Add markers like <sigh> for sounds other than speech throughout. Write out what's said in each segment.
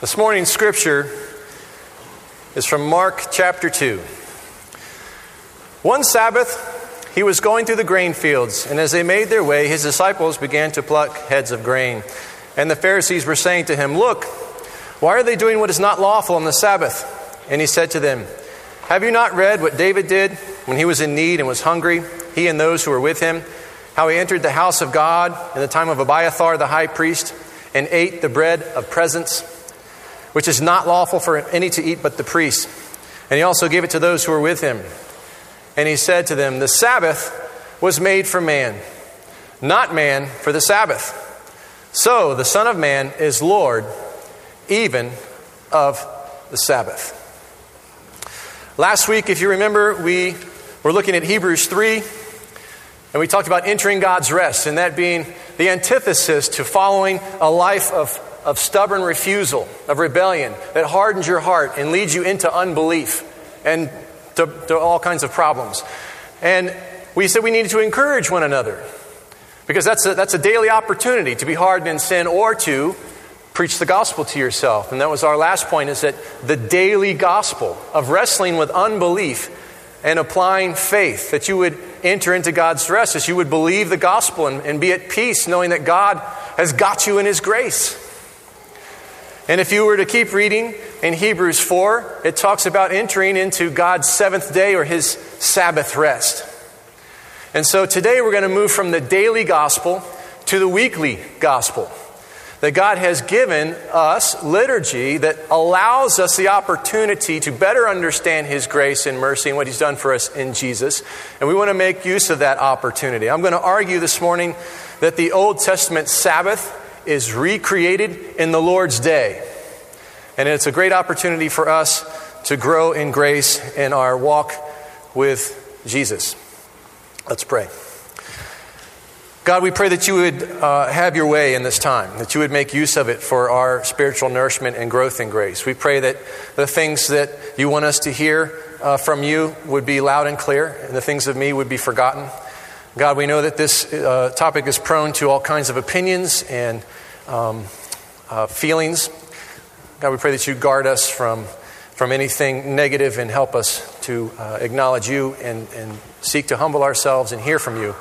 This morning's scripture is from Mark chapter 2. One Sabbath, he was going through the grain fields, and as they made their way, his disciples began to pluck heads of grain. And the Pharisees were saying to him, Look, why are they doing what is not lawful on the Sabbath? And he said to them, Have you not read what David did when he was in need and was hungry, he and those who were with him? How he entered the house of God in the time of Abiathar the high priest and ate the bread of presence? Which is not lawful for any to eat but the priest. And he also gave it to those who were with him. And he said to them, The Sabbath was made for man, not man for the Sabbath. So the Son of Man is Lord even of the Sabbath. Last week, if you remember, we were looking at Hebrews 3, and we talked about entering God's rest, and that being the antithesis to following a life of of stubborn refusal, of rebellion, that hardens your heart and leads you into unbelief and to, to, all kinds of problems. And we said we needed to encourage one another because that's a, that's a daily opportunity to be hardened in sin or to preach the gospel to yourself. And that was our last point is that the daily gospel of wrestling with unbelief and applying faith, that you would enter into God's rest, that you would believe the gospel and, and be at peace knowing that God has got you in His grace. And if you were to keep reading in Hebrews 4, it talks about entering into God's seventh day or his Sabbath rest. And so today we're going to move from the daily gospel to the weekly gospel. That God has given us liturgy that allows us the opportunity to better understand His grace and mercy and what He's done for us in Jesus. And we want to make use of that opportunity. I'm going to argue this morning that the Old Testament Sabbath is recreated in the Lord's day. And it's a great opportunity for us to grow in grace in our walk with Jesus. Let's pray. God, we pray that you would uh, have your way in this time, that you would make use of it for our spiritual nourishment and growth in grace. We pray that the things that you want us to hear uh, from you would be loud and clear, and the things of me would be forgotten. God, we know that this uh, topic is prone to all kinds of opinions and um, uh, feelings. God, we pray that you guard us from, from anything negative and help us to uh, acknowledge you and, and seek to humble ourselves and hear from you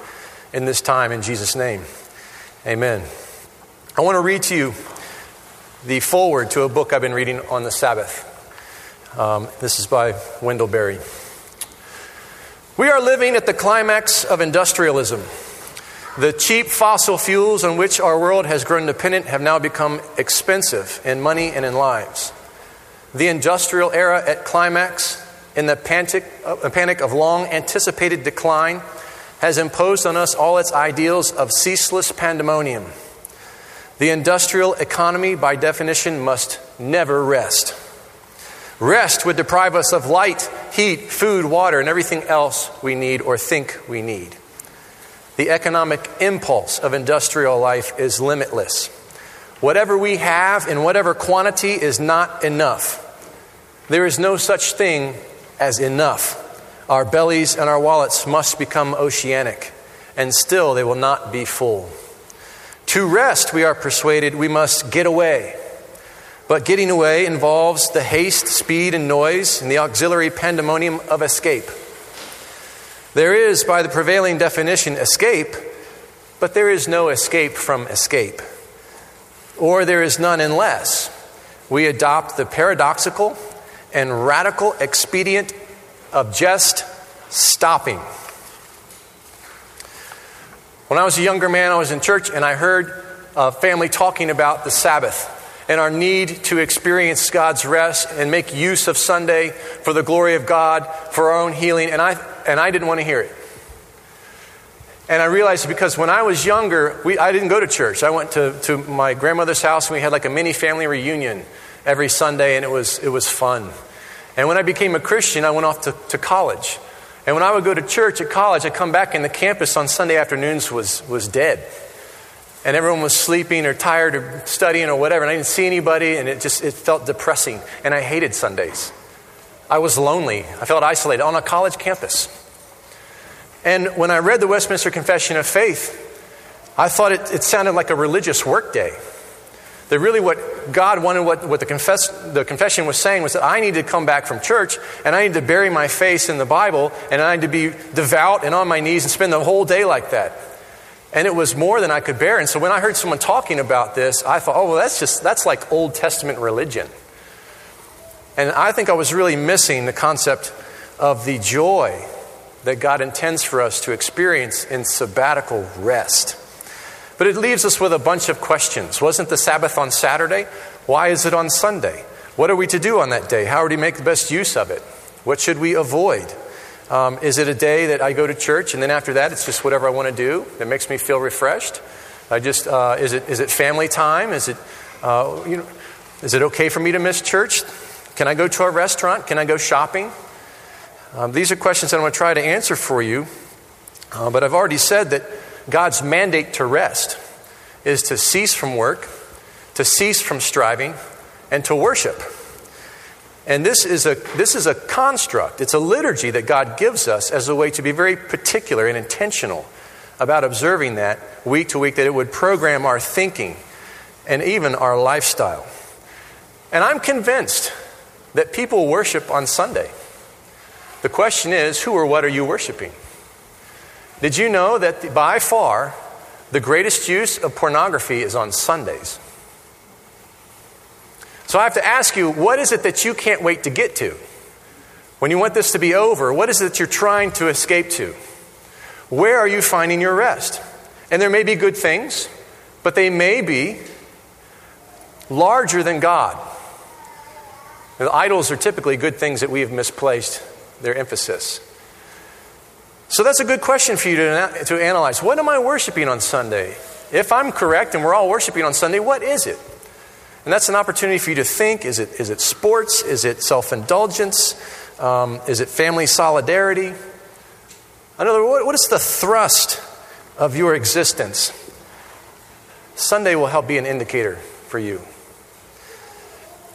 in this time in Jesus' name. Amen. I want to read to you the foreword to a book I've been reading on the Sabbath. Um, this is by Wendell Berry. We are living at the climax of industrialism. The cheap fossil fuels on which our world has grown dependent have now become expensive in money and in lives. The industrial era at climax, in the panic, uh, panic of long anticipated decline, has imposed on us all its ideals of ceaseless pandemonium. The industrial economy, by definition, must never rest. Rest would deprive us of light, heat, food, water, and everything else we need or think we need. The economic impulse of industrial life is limitless. Whatever we have in whatever quantity is not enough. There is no such thing as enough. Our bellies and our wallets must become oceanic, and still they will not be full. To rest, we are persuaded, we must get away but getting away involves the haste, speed, and noise and the auxiliary pandemonium of escape. There is, by the prevailing definition, escape, but there is no escape from escape. Or there is none unless we adopt the paradoxical and radical expedient of just stopping. When I was a younger man, I was in church and I heard a family talking about the Sabbath and our need to experience God's rest and make use of Sunday for the glory of God, for our own healing. And I, and I didn't want to hear it. And I realized because when I was younger, we, I didn't go to church. I went to, to my grandmother's house and we had like a mini family reunion every Sunday, and it was, it was fun. And when I became a Christian, I went off to, to college. And when I would go to church at college, I'd come back and the campus on Sunday afternoons was, was dead and everyone was sleeping or tired or studying or whatever, and I didn't see anybody, and it just it felt depressing. And I hated Sundays. I was lonely. I felt isolated on a college campus. And when I read the Westminster Confession of Faith, I thought it, it sounded like a religious workday. That really what God wanted, what, what the, confess, the confession was saying was that I need to come back from church and I need to bury my face in the Bible and I need to be devout and on my knees and spend the whole day like that. And it was more than I could bear. And so when I heard someone talking about this, I thought, oh, well, that's just, that's like Old Testament religion. And I think I was really missing the concept of the joy that God intends for us to experience in sabbatical rest. But it leaves us with a bunch of questions. Wasn't the Sabbath on Saturday? Why is it on Sunday? What are we to do on that day? How are we to make the best use of it? What should we avoid? Um, is it a day that I go to church and then after that it's just whatever I want to do that makes me feel refreshed? I just uh, is it is it family time? Is it uh, you know is it okay for me to miss church? Can I go to a restaurant? Can I go shopping? Um, these are questions that I'm going to try to answer for you. Uh, but I've already said that God's mandate to rest is to cease from work, to cease from striving, and to worship. And this is, a, this is a construct, it's a liturgy that God gives us as a way to be very particular and intentional about observing that week to week, that it would program our thinking and even our lifestyle. And I'm convinced that people worship on Sunday. The question is who or what are you worshiping? Did you know that by far the greatest use of pornography is on Sundays? So I have to ask you, what is it that you can't wait to get to? When you want this to be over, what is it that you're trying to escape to? Where are you finding your rest? And there may be good things, but they may be larger than God. The idols are typically good things that we have misplaced their emphasis. So that's a good question for you to, to analyze. What am I worshiping on Sunday? If I'm correct and we're all worshiping on Sunday, what is it? And that's an opportunity for you to think is it, is it sports? Is it self indulgence? Um, is it family solidarity? In other words, what is the thrust of your existence? Sunday will help be an indicator for you.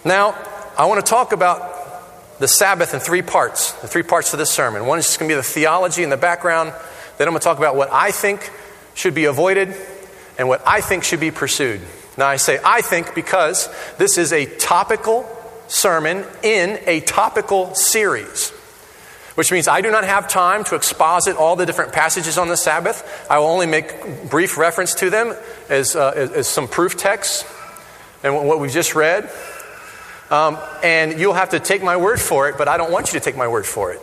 Now, I want to talk about the Sabbath in three parts, the three parts of this sermon. One is just going to be the theology in the background. Then I'm going to talk about what I think should be avoided and what I think should be pursued. Now, I say I think because this is a topical sermon in a topical series, which means I do not have time to exposit all the different passages on the Sabbath. I will only make brief reference to them as, uh, as, as some proof texts and what we've just read. Um, and you'll have to take my word for it, but I don't want you to take my word for it.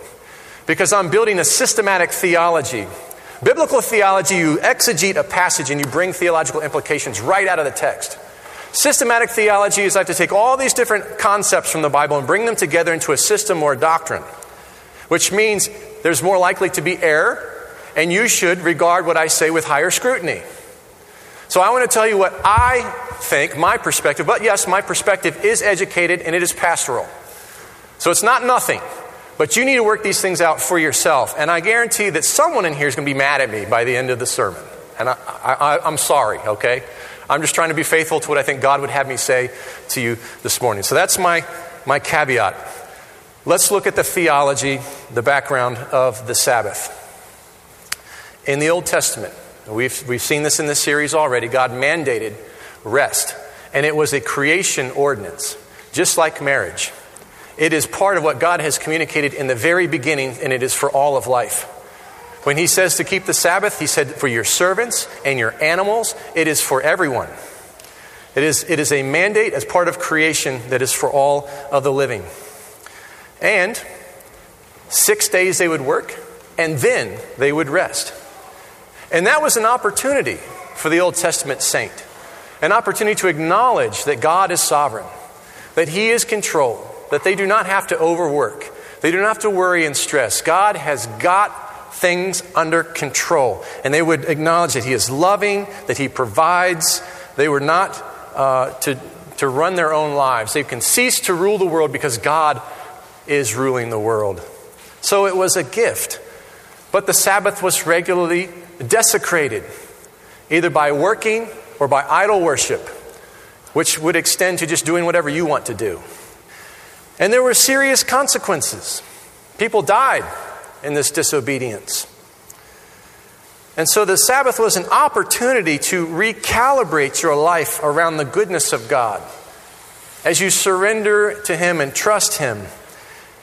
Because I'm building a systematic theology. Biblical theology, you exegete a passage and you bring theological implications right out of the text. Systematic theology is I have to take all these different concepts from the Bible and bring them together into a system or a doctrine, which means there's more likely to be error, and you should regard what I say with higher scrutiny. So I want to tell you what I think, my perspective, but yes, my perspective is educated and it is pastoral. So it's not nothing, but you need to work these things out for yourself. And I guarantee that someone in here is going to be mad at me by the end of the sermon. And I, I, I'm sorry, okay? I'm just trying to be faithful to what I think God would have me say to you this morning. So that's my, my caveat. Let's look at the theology, the background of the Sabbath. In the Old Testament, We've, we've seen this in this series already. God mandated rest, and it was a creation ordinance, just like marriage. It is part of what God has communicated in the very beginning, and it is for all of life. When He says to keep the Sabbath, He said for your servants and your animals, it is for everyone. It is, it is a mandate as part of creation that is for all of the living. And six days they would work, and then they would rest. And that was an opportunity for the Old Testament saint an opportunity to acknowledge that God is sovereign, that He is control, that they do not have to overwork, they do not have to worry and stress. God has got things under control. And they would acknowledge that He is loving, that He provides. They were not uh, to, to run their own lives. They can cease to rule the world because God is ruling the world. So it was a gift. But the Sabbath was regularly desecrated, either by working or by idol worship, which would extend to just doing whatever you want to do. And there were serious consequences. People died in this disobedience. And so the Sabbath was an opportunity to recalibrate your life around the goodness of God. As you surrender to Him and trust Him,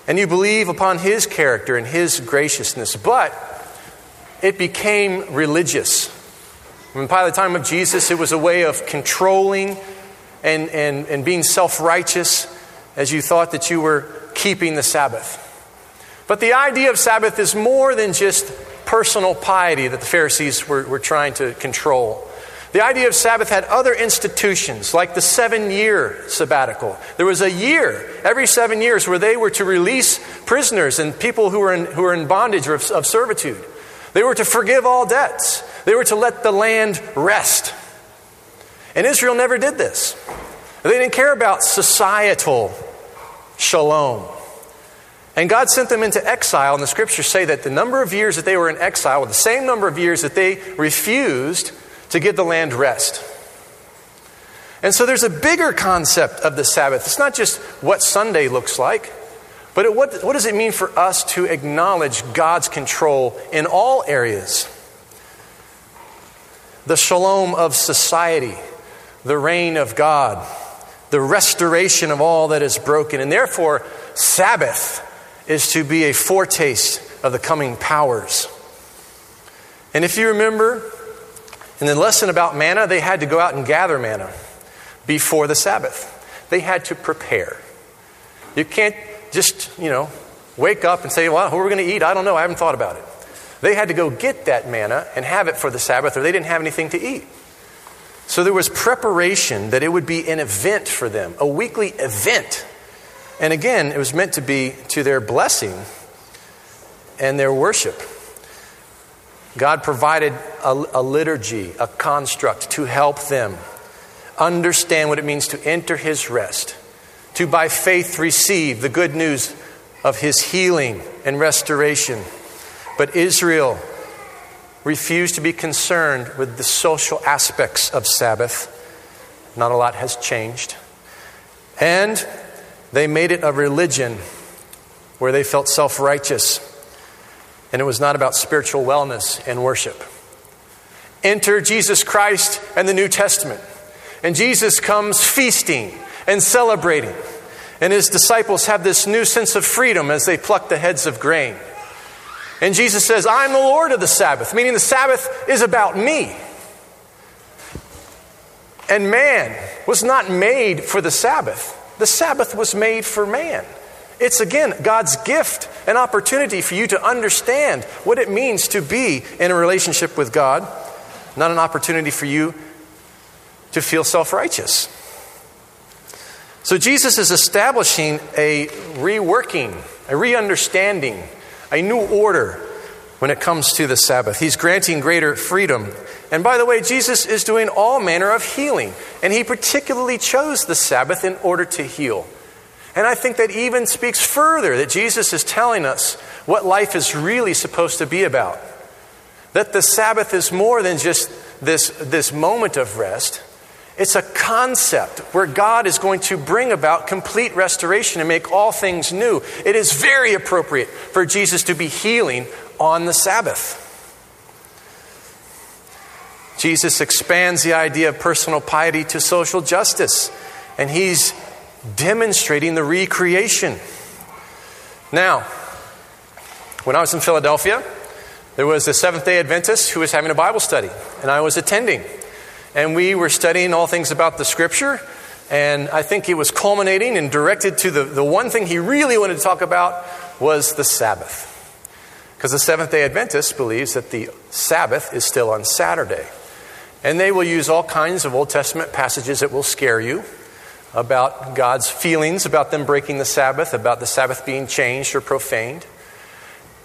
and you believe upon His character and His graciousness. But it became religious. And by the time of Jesus, it was a way of controlling and, and, and being self righteous as you thought that you were keeping the Sabbath. But the idea of Sabbath is more than just personal piety that the Pharisees were, were trying to control. The idea of Sabbath had other institutions, like the seven year sabbatical. There was a year, every seven years, where they were to release prisoners and people who were in, who were in bondage or of, of servitude. They were to forgive all debts. They were to let the land rest. And Israel never did this. They didn't care about societal shalom. And God sent them into exile, and the scriptures say that the number of years that they were in exile were the same number of years that they refused to give the land rest. And so there's a bigger concept of the Sabbath. It's not just what Sunday looks like, but it, what, what does it mean for us to acknowledge God's control in all areas? The shalom of society, the reign of God, the restoration of all that is broken. And therefore, Sabbath is to be a foretaste of the coming powers. And if you remember, in the lesson about manna, they had to go out and gather manna before the Sabbath. They had to prepare. You can't just, you know, wake up and say, well, who are we going to eat? I don't know. I haven't thought about it. They had to go get that manna and have it for the Sabbath, or they didn't have anything to eat. So there was preparation that it would be an event for them, a weekly event. And again, it was meant to be to their blessing and their worship. God provided a, a, liturgy, a construct to help them understand what it means to enter His rest, to by faith receive the good news of His healing and restoration. But Israel refused to be concerned with the social aspects of Sabbath. Not a lot has changed. And they made it a religion where they felt self righteous and it was not about spiritual wellness and worship. Enter Jesus Christ and the New Testament. And Jesus comes feasting and celebrating. And his disciples have this new sense of freedom as they pluck the heads of grain. And Jesus says, I'm the Lord of the Sabbath, meaning the Sabbath is about me. And man was not made for the Sabbath, the Sabbath was made for man. It's again God's gift, an opportunity for you to understand what it means to be in a relationship with God, not an opportunity for you to feel self righteous. So Jesus is establishing a reworking, a re understanding, a new order when it comes to the Sabbath. He's granting greater freedom. And by the way, Jesus is doing all manner of healing, and he particularly chose the Sabbath in order to heal. And I think that even speaks further that Jesus is telling us what life is really supposed to be about. That the Sabbath is more than just this, this moment of rest. It's a concept where God is going to bring about complete restoration and make all things new. It is very appropriate for Jesus to be healing on the Sabbath. Jesus expands the idea of personal piety to social justice, and he's demonstrating the recreation. Now, when I was in Philadelphia, there was a Seventh day Adventist who was having a Bible study, and I was attending. And we were studying all things about the Scripture, and I think it was culminating and directed to the, the one thing he really wanted to talk about was the Sabbath. Because the Seventh day Adventist believes that the Sabbath is still on Saturday. And they will use all kinds of Old Testament passages that will scare you about God's feelings about them breaking the Sabbath, about the Sabbath being changed or profaned.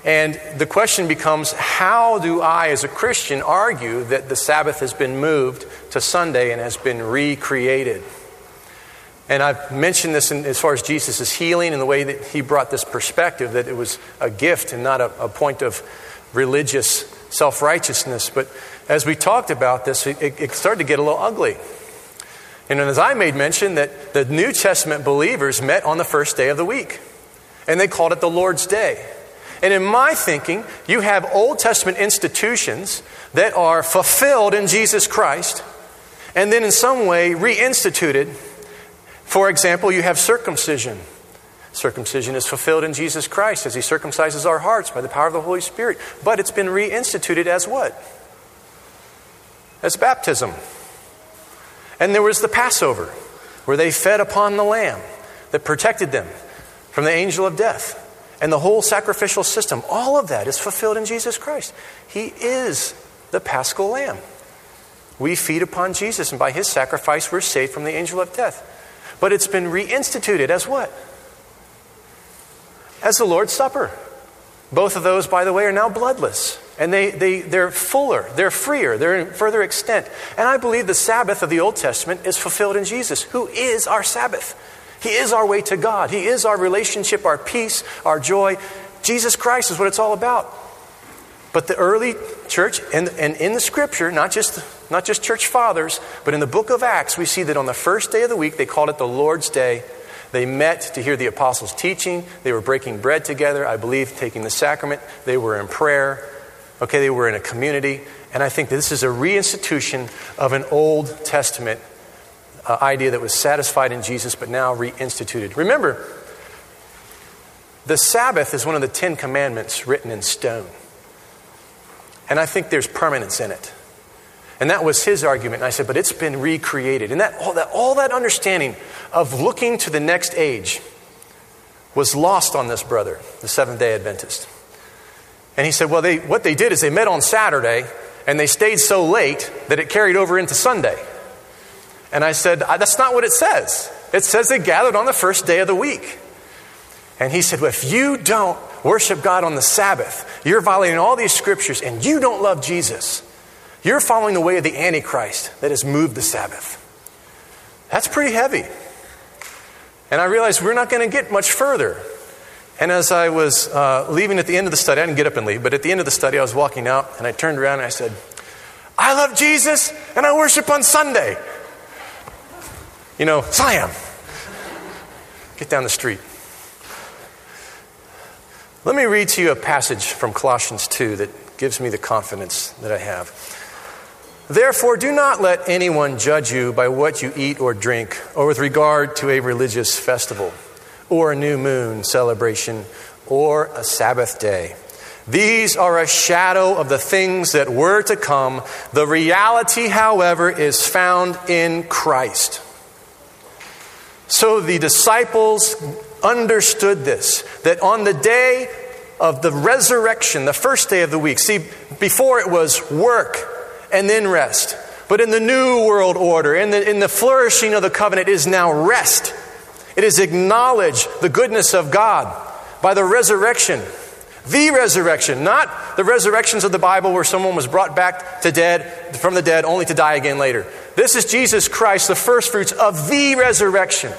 And the question becomes how do I, as a Christian, argue that the Sabbath has been moved to Sunday and has been recreated? And I've mentioned this in, as far as Jesus' healing and the way that he brought this perspective that it was a gift and not a, a point of religious self righteousness. But as we talked about this, it, it started to get a little ugly. And as I made mention, that the New Testament believers met on the first day of the week, and they called it the Lord's Day. And in my thinking, you have Old Testament institutions that are fulfilled in Jesus Christ and then in some way reinstituted. For example, you have circumcision. Circumcision is fulfilled in Jesus Christ as He circumcises our hearts by the power of the Holy Spirit. But it's been reinstituted as what? As baptism. And there was the Passover, where they fed upon the lamb that protected them from the angel of death. And the whole sacrificial system, all of that is fulfilled in Jesus Christ. He is the paschal lamb. We feed upon Jesus, and by his sacrifice, we're saved from the angel of death. But it's been reinstituted as what? As the Lord's Supper. Both of those, by the way, are now bloodless. And they, they, they're fuller, they're freer, they're in further extent. And I believe the Sabbath of the Old Testament is fulfilled in Jesus, who is our Sabbath. He is our way to God, He is our relationship, our peace, our joy. Jesus Christ is what it's all about. But the early church, and, and in the scripture, not just, not just church fathers, but in the book of Acts, we see that on the first day of the week, they called it the Lord's Day. They met to hear the apostles' teaching. They were breaking bread together, I believe, taking the sacrament. They were in prayer. Okay, they were in a community. And I think this is a reinstitution of an Old Testament uh, idea that was satisfied in Jesus but now reinstituted. Remember, the Sabbath is one of the Ten Commandments written in stone. And I think there's permanence in it. And that was his argument. And I said, but it's been recreated. And that all, that all that understanding of looking to the next age was lost on this brother, the Seventh day Adventist. And he said, well, they, what they did is they met on Saturday and they stayed so late that it carried over into Sunday. And I said, that's not what it says. It says they gathered on the first day of the week. And he said, well, if you don't worship God on the Sabbath, you're violating all these scriptures and you don't love Jesus. You're following the way of the Antichrist that has moved the Sabbath. That's pretty heavy. And I realized we're not going to get much further. And as I was uh, leaving at the end of the study, I didn't get up and leave, but at the end of the study, I was walking out and I turned around and I said, I love Jesus and I worship on Sunday. You know, slam. Get down the street. Let me read to you a passage from Colossians 2 that gives me the confidence that I have. Therefore, do not let anyone judge you by what you eat or drink, or with regard to a religious festival, or a new moon celebration, or a Sabbath day. These are a shadow of the things that were to come. The reality, however, is found in Christ. So the disciples understood this that on the day of the resurrection, the first day of the week, see, before it was work and then rest. But in the new world order, in the, in the flourishing of the covenant, is now rest. It is acknowledge the goodness of God by the resurrection. The resurrection, not the resurrections of the Bible where someone was brought back to dead from the dead only to die again later. This is Jesus Christ, the first fruits of the resurrection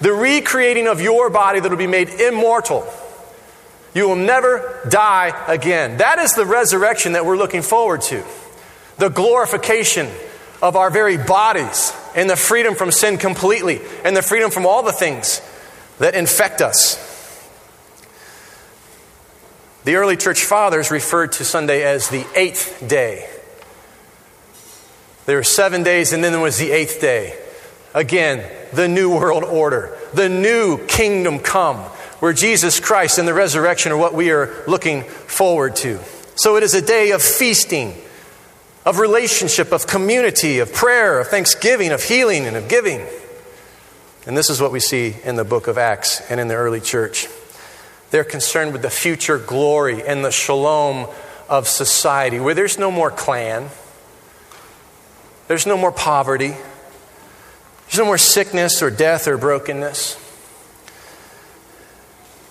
the recreating of your body that will be made immortal. You will never die again. That is the resurrection that we're looking forward to. The glorification of our very bodies and the freedom from sin completely and the freedom from all the things that infect us. The early church fathers referred to Sunday as the eighth day. There were seven days, and then there was the eighth day. Again, the new world order, the new kingdom come, where Jesus Christ and the resurrection are what we are looking forward to. So it is a day of feasting, of relationship, of community, of prayer, of thanksgiving, of healing, and of giving. And this is what we see in the book of Acts and in the early church. They're concerned with the future glory and the shalom of society, where there's no more clan, there's no more poverty, there's no more sickness or death or brokenness.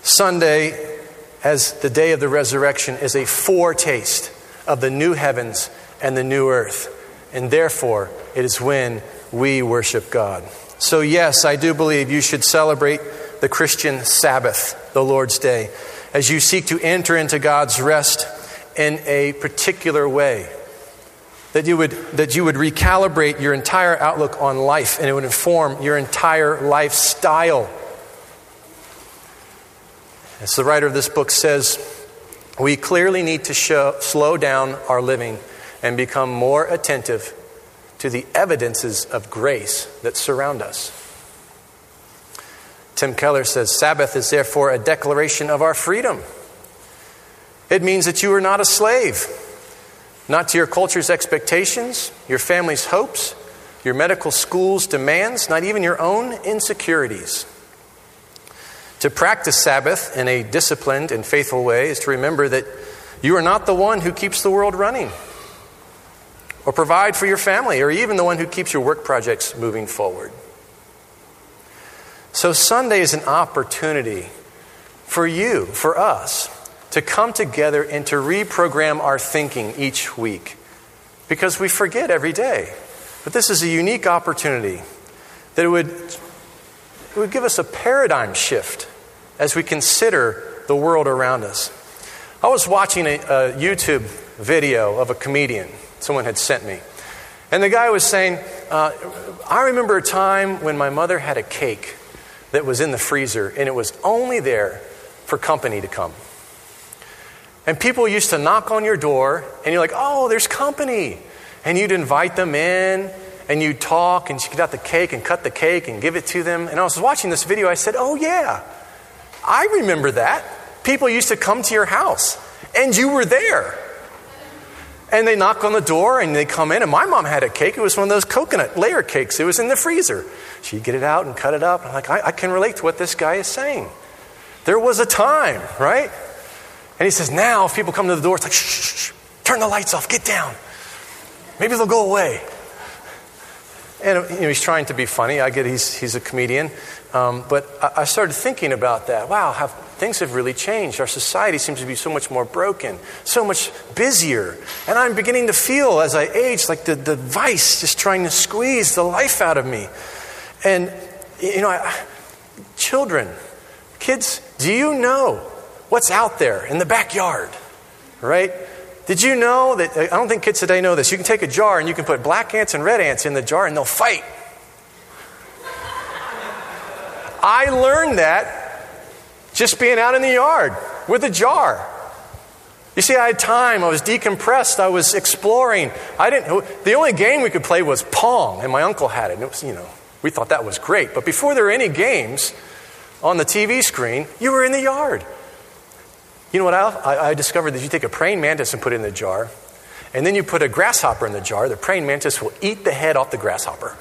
Sunday, as the day of the resurrection, is a foretaste of the new heavens and the new earth. And therefore, it is when we worship God. So, yes, I do believe you should celebrate the Christian Sabbath, the Lord's Day, as you seek to enter into God's rest in a particular way that you would, that you would recalibrate your entire outlook on life and it would inform your entire lifestyle. As the writer of this book says, we clearly need to show, slow down our living and become more attentive to the evidences of grace that surround us. Tim Keller says Sabbath is therefore a declaration of our freedom. It means that you are not a slave, not to your culture's expectations, your family's hopes, your medical school's demands, not even your own insecurities. To practice Sabbath in a disciplined and faithful way is to remember that you are not the one who keeps the world running, or provide for your family, or even the one who keeps your work projects moving forward. So, Sunday is an opportunity for you, for us, to come together and to reprogram our thinking each week because we forget every day. But this is a unique opportunity that it would, it would give us a paradigm shift as we consider the world around us. I was watching a, a YouTube video of a comedian someone had sent me. And the guy was saying, uh, I remember a time when my mother had a cake that was in the freezer, and it was only there for company to come. And people used to knock on your door, and you're like, oh, there's company. And you'd invite them in, and you'd talk, and you get out the cake and cut the cake and give it to them. And I was watching this video, I said, oh, yeah, I remember that. People used to come to your house, and you were there. And they knock on the door and they come in. And my mom had a cake. It was one of those coconut layer cakes. It was in the freezer. She'd get it out and cut it up. I'm like, I, I can relate to what this guy is saying. There was a time, right? And he says, now if people come to the door, it's like, shh, shh, shh, turn the lights off, get down. Maybe they'll go away. And you know, he's trying to be funny. I get he's, he's a comedian. Um, but I, I started thinking about that. Wow, how things have really changed. Our society seems to be so much more broken, so much busier. And I'm beginning to feel as I age like the, the vice just trying to squeeze the life out of me. And, you know, I, children, kids, do you know what's out there in the backyard? Right? Did you know that? I don't think kids today know this. You can take a jar and you can put black ants and red ants in the jar and they'll fight. I learned that just being out in the yard with a jar. You see, I had time. I was decompressed. I was exploring. I didn't. The only game we could play was Pong, and my uncle had it. And it was, you know, we thought that was great. But before there were any games on the TV screen, you were in the yard. You know what I, I discovered that you take a praying mantis and put it in the jar, and then you put a grasshopper in the jar. The praying mantis will eat the head off the grasshopper.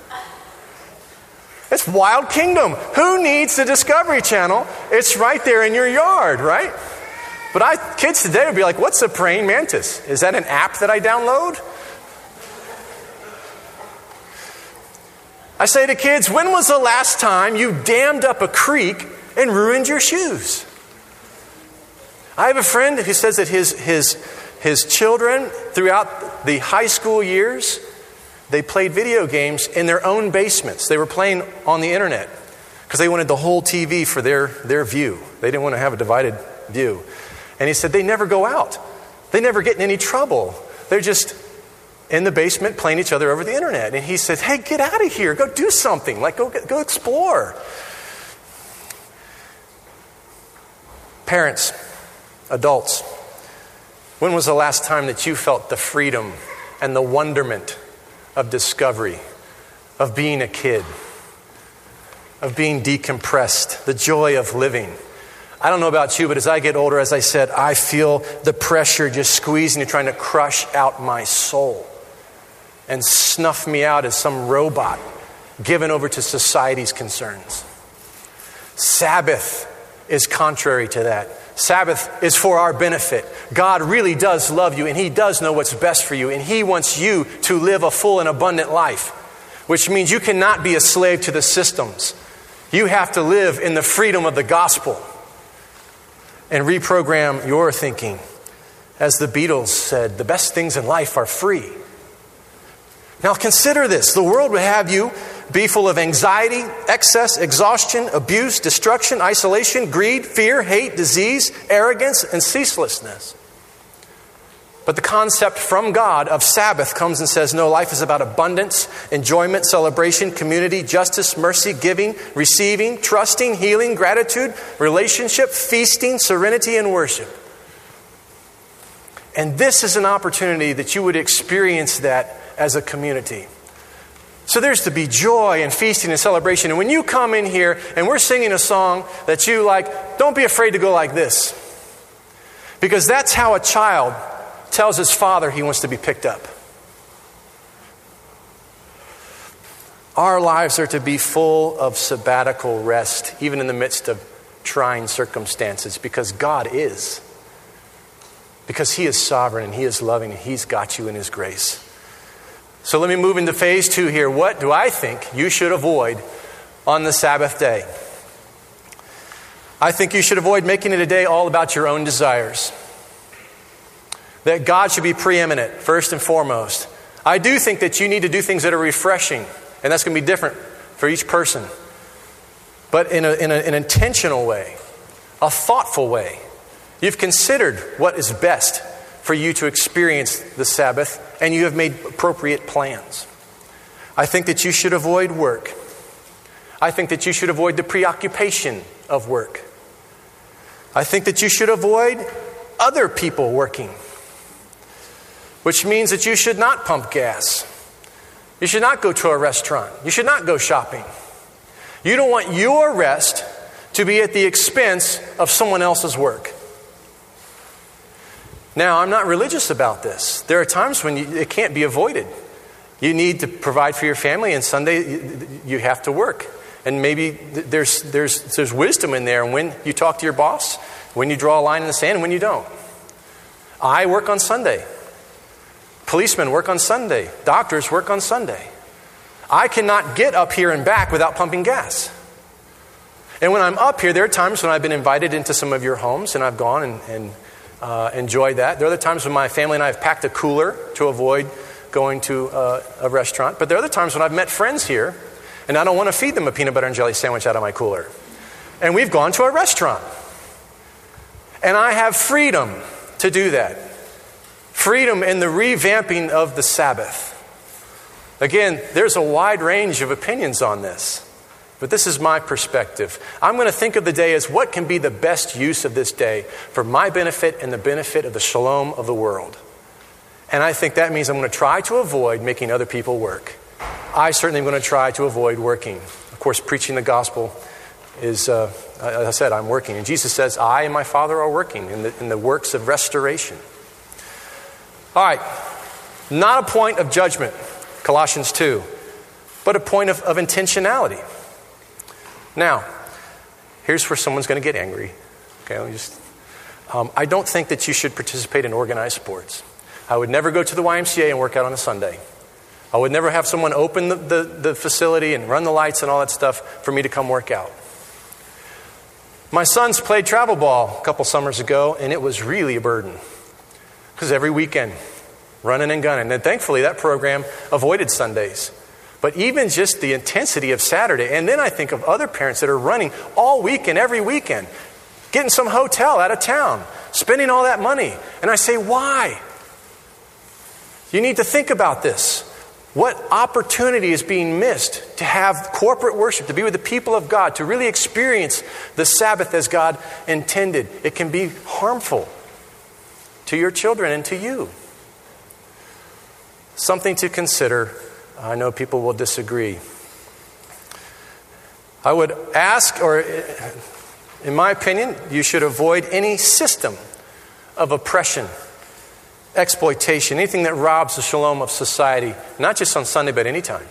It's Wild Kingdom. Who needs the Discovery Channel? It's right there in your yard, right? But I, kids today would be like, what's a praying mantis? Is that an app that I download? I say to kids, when was the last time you dammed up a creek and ruined your shoes? I have a friend who says that his, his, his children, throughout the high school years, they played video games in their own basements. They were playing on the internet because they wanted the whole TV for their, their view. They didn't want to have a divided view. And he said they never go out, they never get in any trouble. They're just in the basement playing each other over the internet. And he said, Hey, get out of here. Go do something. Like, go, go explore. Parents, adults, when was the last time that you felt the freedom and the wonderment of discovery, of being a kid, of being decompressed, the joy of living. I don't know about you, but as I get older, as I said, I feel the pressure just squeezing and trying to crush out my soul and snuff me out as some robot given over to society's concerns. Sabbath is contrary to that. Sabbath is for our benefit. God really does love you and He does know what's best for you and He wants you to live a full and abundant life, which means you cannot be a slave to the systems. You have to live in the freedom of the gospel and reprogram your thinking. As the Beatles said, the best things in life are free. Now consider this the world would have you be full of anxiety, excess, exhaustion, abuse, destruction, isolation, greed, fear, hate, disease, arrogance, and ceaselessness. But the concept from God of Sabbath comes and says, no, life is about abundance, enjoyment, celebration, community, justice, mercy, giving, receiving, trusting, healing, gratitude, relationship, feasting, serenity, and worship. And this is an opportunity that you would experience that as a community. So there's to be joy and feasting and celebration. And when you come in here and we're singing a song that you like, don't be afraid to go like this. Because that's how a child tells his father he wants to be picked up. Our lives are to be full of sabbatical rest, even in the midst of trying circumstances, because God is. Because He is sovereign and He is loving and He's got you in His grace. So let me move into phase two here. What do I think you should avoid on the Sabbath day? I think you should avoid making it a day all about your own desires. That God should be preeminent, first and foremost. I do think that you need to do things that are refreshing, and that's going to be different for each person. But in, a, in a, an intentional way, a thoughtful way. You've considered what is best for you to experience the Sabbath, and you have made appropriate plans. I think that you should avoid work. I think that you should avoid the preoccupation of work. I think that you should avoid other people working, which means that you should not pump gas. You should not go to a restaurant. You should not go shopping. You don't want your rest to be at the expense of someone else's work. Now, I'm not religious about this. There are times when you, it can't be avoided. You need to provide for your family, and Sunday you have to work. And maybe there's, there's, there's wisdom in there when you talk to your boss, when you draw a line in the sand, and when you don't. I work on Sunday. Policemen work on Sunday. Doctors work on Sunday. I cannot get up here and back without pumping gas. And when I'm up here, there are times when I've been invited into some of your homes and I've gone and, and uh, enjoyed that. There are other times when my family and I have packed a cooler to avoid going to uh, a restaurant. But there are other times when I've met friends here and I don't want to feed them a peanut butter and jelly sandwich out of my cooler. And we've gone to a restaurant. And I have freedom to do that. Freedom in the revamping of the Sabbath. Again, there's a wide range of opinions on this. But this is my perspective. I'm going to think of the day as what can be the best use of this day for my benefit and the benefit of the shalom of the world. And I think that means I'm going to try to avoid making other people work. I certainly am going to try to avoid working. Of course, preaching the gospel is, uh, as I said, I'm working. And Jesus says, I and my Father are working in the, in the works of restoration. All right, not a point of judgment, Colossians 2, but a point of, of intentionality. Now, here's where someone's going to get angry. Okay, just. Um, I don't think that you should participate in organized sports. I would never go to the YMCA and work out on a Sunday. I would never have someone open the, the, the facility and run the lights and all that stuff for me to come work out. My sons played travel ball a couple summers ago, and it was really a burden. Because every weekend, running and gunning. And thankfully, that program avoided Sundays. But even just the intensity of Saturday, and then I think of other parents that are running all weekend, every weekend, getting some hotel out of town, spending all that money. And I say, why? You need to think about this. What opportunity is being missed to have corporate worship, to be with the people of God, to really experience the Sabbath as God intended? It can be harmful to your children and to you. Something to consider I know people will disagree. I would ask, or in my opinion, you should avoid any system of oppression, exploitation, anything that robs the shalom of society, not just on Sunday, but anytime.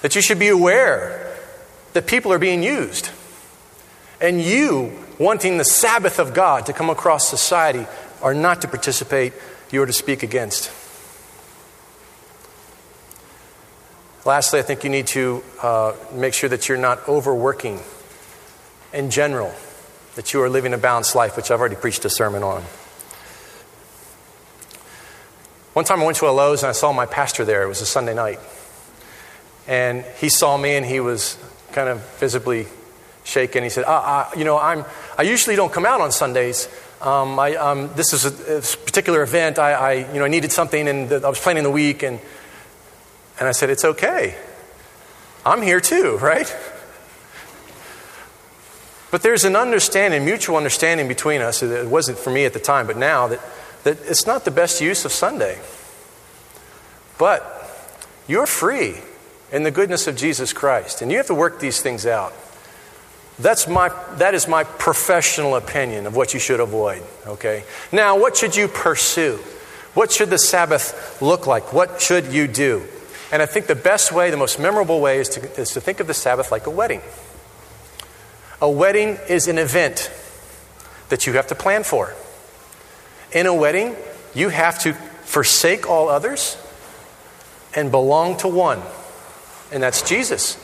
That you should be aware that people are being used. And you, wanting the Sabbath of God to come across society, are not to participate, you are to speak against. Lastly, I think you need to uh, make sure that you're not overworking in general, that you are living a balanced life, which I've already preached a sermon on. One time I went to a Lowe's and I saw my pastor there. It was a Sunday night. And he saw me and he was kind of visibly shaken. He said, uh, uh, You know, I'm, I usually don't come out on Sundays. Um, I, um, this is a, a, particular event. I, I, you know, I needed something and I was planning the week. And and I said, It's okay. I'm here too, <laughs> right? But there's an understanding, mutual understanding between us. It wasn't for me at the time, but now that that it's not the best use of Sunday. But you're free in the goodness of Jesus Christ, and you have to work these things out. That's my, that is my professional opinion of what you should avoid, okay? Now, what should you pursue? What should the Sabbath look like? What should you do? And I think the best way, the most memorable way, is to, is to think of the Sabbath like a wedding. A wedding is an event that you have to plan for. In a wedding, you have to forsake all others and belong to one, and that's Jesus.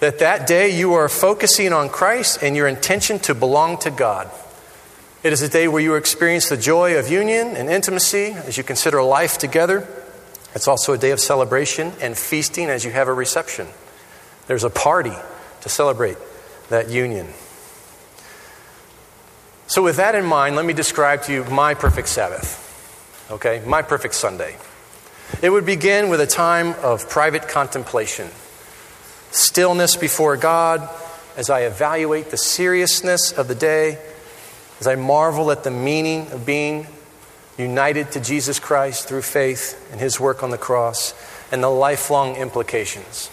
That that day you are focusing on Christ and your intention to belong to God. It is a day where you experience the joy of union and intimacy as you consider life together. It's also a day of celebration and feasting as you have a reception. There's a party to celebrate that union. So, with that in mind, let me describe to you my perfect Sabbath. Okay? My perfect Sunday. It would begin with a time of private contemplation, stillness before God as I evaluate the seriousness of the day, as I marvel at the meaning of being united to Jesus Christ through faith and his work on the cross, and the lifelong implications.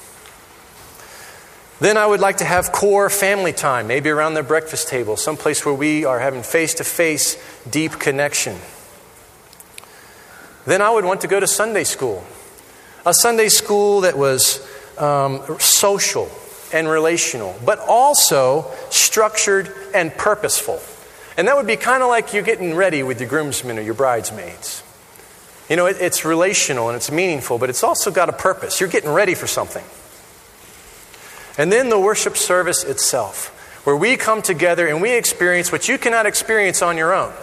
Then I would like to have core family time, maybe around the breakfast table, someplace where we are having face to face, deep connection. Then I would want to go to Sunday school. A Sunday school that was um, social and relational, but also structured and purposeful. And that would be kind of like you getting ready with your groomsmen or your bridesmaids. You know, it, it's relational and it's meaningful, but it's also got a purpose. You're getting ready for something. And then the worship service itself, where we come together and we experience what you cannot experience on your own.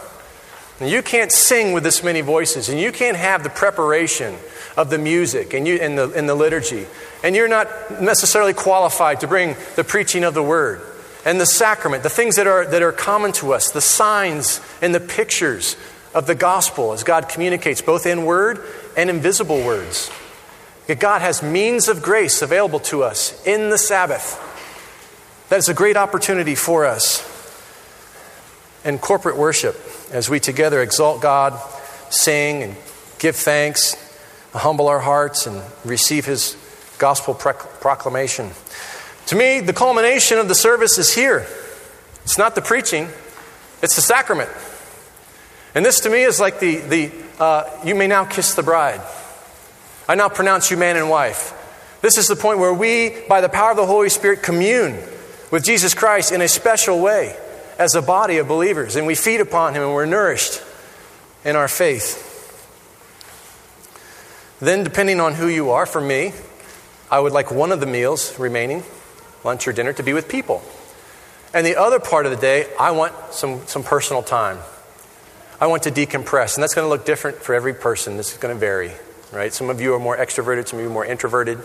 And you can't sing with this many voices, and you can't have the preparation of the music and, you, and, the, and the liturgy. And you're not necessarily qualified to bring the preaching of the word and the sacrament, the things that are, that are common to us, the signs and the pictures of the gospel as God communicates, both in word and in visible words. God has means of grace available to us in the Sabbath. That is a great opportunity for us. And corporate worship as we together exalt God, sing, and give thanks, humble our hearts, and receive His gospel proclamation. To me, the culmination of the service is here. It's not the preaching, it's the sacrament. And this to me is like the, the uh, you may now kiss the bride. I now pronounce you man and wife. This is the point where we, by the power of the Holy Spirit, commune with Jesus Christ in a special way as a body of believers, and we feed upon Him and we're nourished in our faith. Then, depending on who you are, for me, I would like one of the meals remaining, lunch or dinner, to be with people. And the other part of the day, I want some, some personal time. I want to decompress. And that's going to look different for every person. This is going to vary, right? Some of you are more extroverted, some of you are more introverted.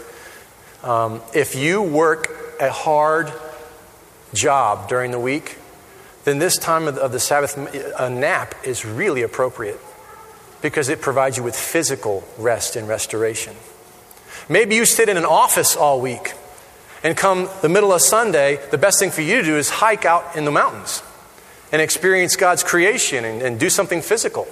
Um, if you work a hard job during the week, then this time of the Sabbath, a nap is really appropriate because it provides you with physical rest and restoration. Maybe you sit in an office all week and come the middle of Sunday, the best thing for you to do is hike out in the mountains and experience God's creation and, and do something physical.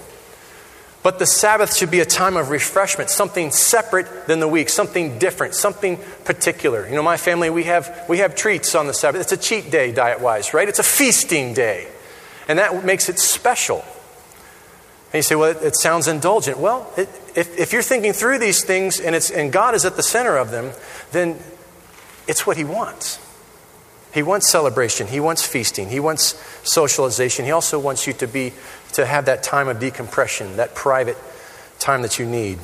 But the Sabbath should be a time of refreshment, something separate than the week, something different, something particular. You know, my family, we have, we have treats on the Sabbath. It's a cheat day, diet wise, right? It's a feasting day. And that makes it special. And you say, well, it, it sounds indulgent. Well, it, if, if you're thinking through these things and, it's, and God is at the center of them, then it's what He wants. He wants celebration. He wants feasting. He wants socialization. He also wants you to be to have that time of decompression, that private time that you need.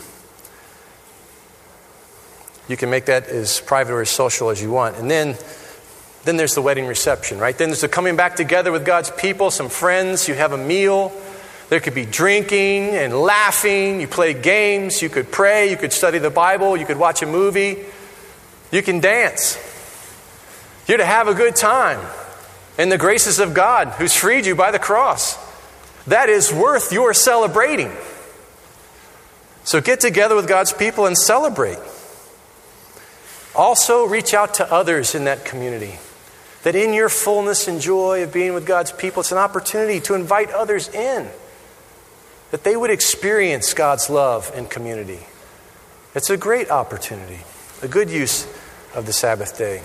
You can make that as private or as social as you want. And then then there's the wedding reception, right? Then there's the coming back together with God's people, some friends, you have a meal. There could be drinking and laughing. You play games. You could pray. You could study the Bible. You could watch a movie. You can dance. You're to have a good time in the graces of God who's freed you by the cross. That is worth your celebrating. So get together with God's people and celebrate. Also, reach out to others in that community. That in your fullness and joy of being with God's people, it's an opportunity to invite others in. that they would experience God's love and community. It's a great opportunity, a good use of the Sabbath day.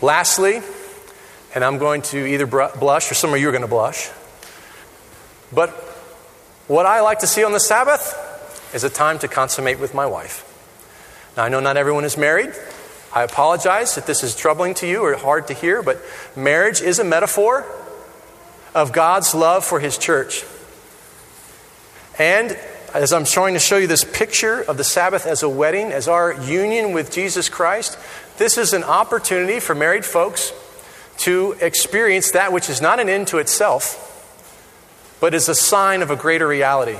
Lastly, and I'm going to either blush or some of you are going to blush, but what I like to see on the Sabbath is a time to consummate with my wife. Now, I know not everyone is married. I apologize if this is troubling to you or hard to hear, but marriage is a metaphor of God's love for His church. And as I'm trying to show you this picture of the Sabbath as a wedding, as our union with Jesus Christ, this is an opportunity for married folks to experience that which is not an end to itself, but is a sign of a greater reality.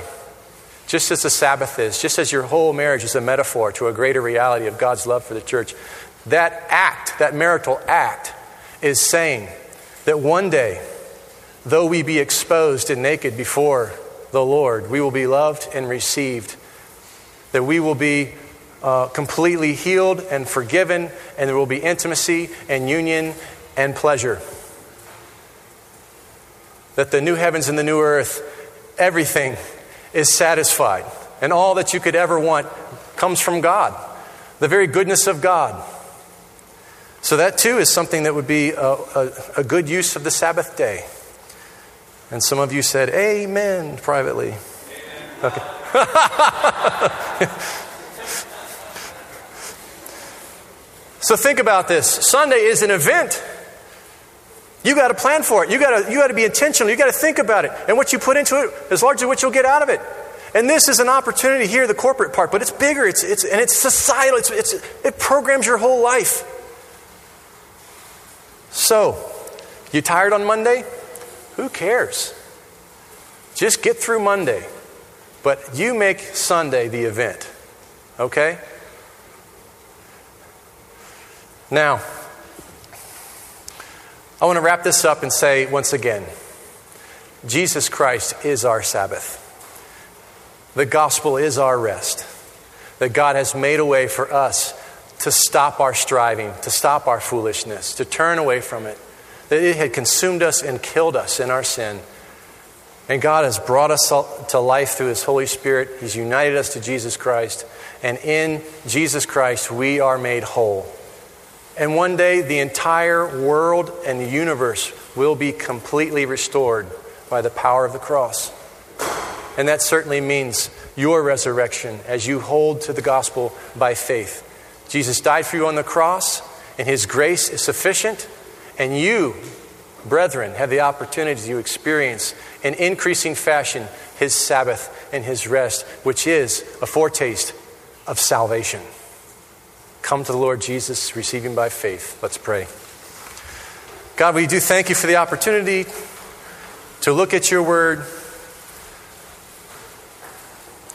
Just as the Sabbath is, just as your whole marriage is a metaphor to a greater reality of God's love for the church, that act, that marital act, is saying that one day, though we be exposed and naked before the Lord, we will be loved and received, that we will be uh, completely healed and forgiven, and there will be intimacy and union and pleasure. That the new heavens and the new earth, everything is satisfied, and all that you could ever want comes from God, the very goodness of God. So, that too is something that would be a, a, a good use of the Sabbath day. And some of you said, Amen, privately. Okay. <laughs> so, think about this Sunday is an event. You got to plan for it. You got to you got to be intentional. You got to think about it. And what you put into it is largely what you'll get out of it. And this is an opportunity here, the corporate part, but it's bigger. It's, it's, and it's societal. It's, it's, it programs your whole life. So, you tired on Monday? Who cares? Just get through Monday. But you make Sunday the event. Okay? Now, I want to wrap this up and say once again Jesus Christ is our Sabbath. The gospel is our rest. That God has made a way for us to stop our striving, to stop our foolishness, to turn away from it. That it had consumed us and killed us in our sin. And God has brought us to life through His Holy Spirit. He's united us to Jesus Christ. And in Jesus Christ, we are made whole. And one day, the entire world and the universe will be completely restored by the power of the cross. And that certainly means your resurrection as you hold to the gospel by faith. Jesus died for you on the cross, and his grace is sufficient. And you, brethren, have the opportunity to experience in increasing fashion his Sabbath and his rest, which is a foretaste of salvation come to the Lord Jesus, receiving by faith. Let's pray. God, we do thank you for the opportunity to look at your word,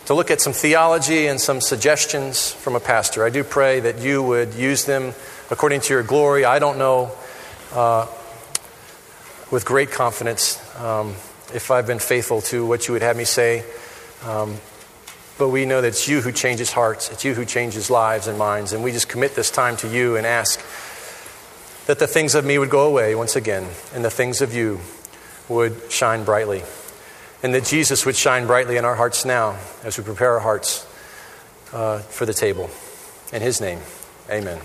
to look at some theology and some suggestions from a pastor. I do pray that you would use them according to your glory. I don't know uh, with great confidence um, if I've been faithful to what you would have me say. Um, but we know that it's you who changes hearts, it's you who changes lives and minds. And we just commit this time to you and ask that the things of me would go away once again, and the things of you would shine brightly. And that Jesus would shine brightly in our hearts now as we prepare our hearts uh, for the table. In his name, amen.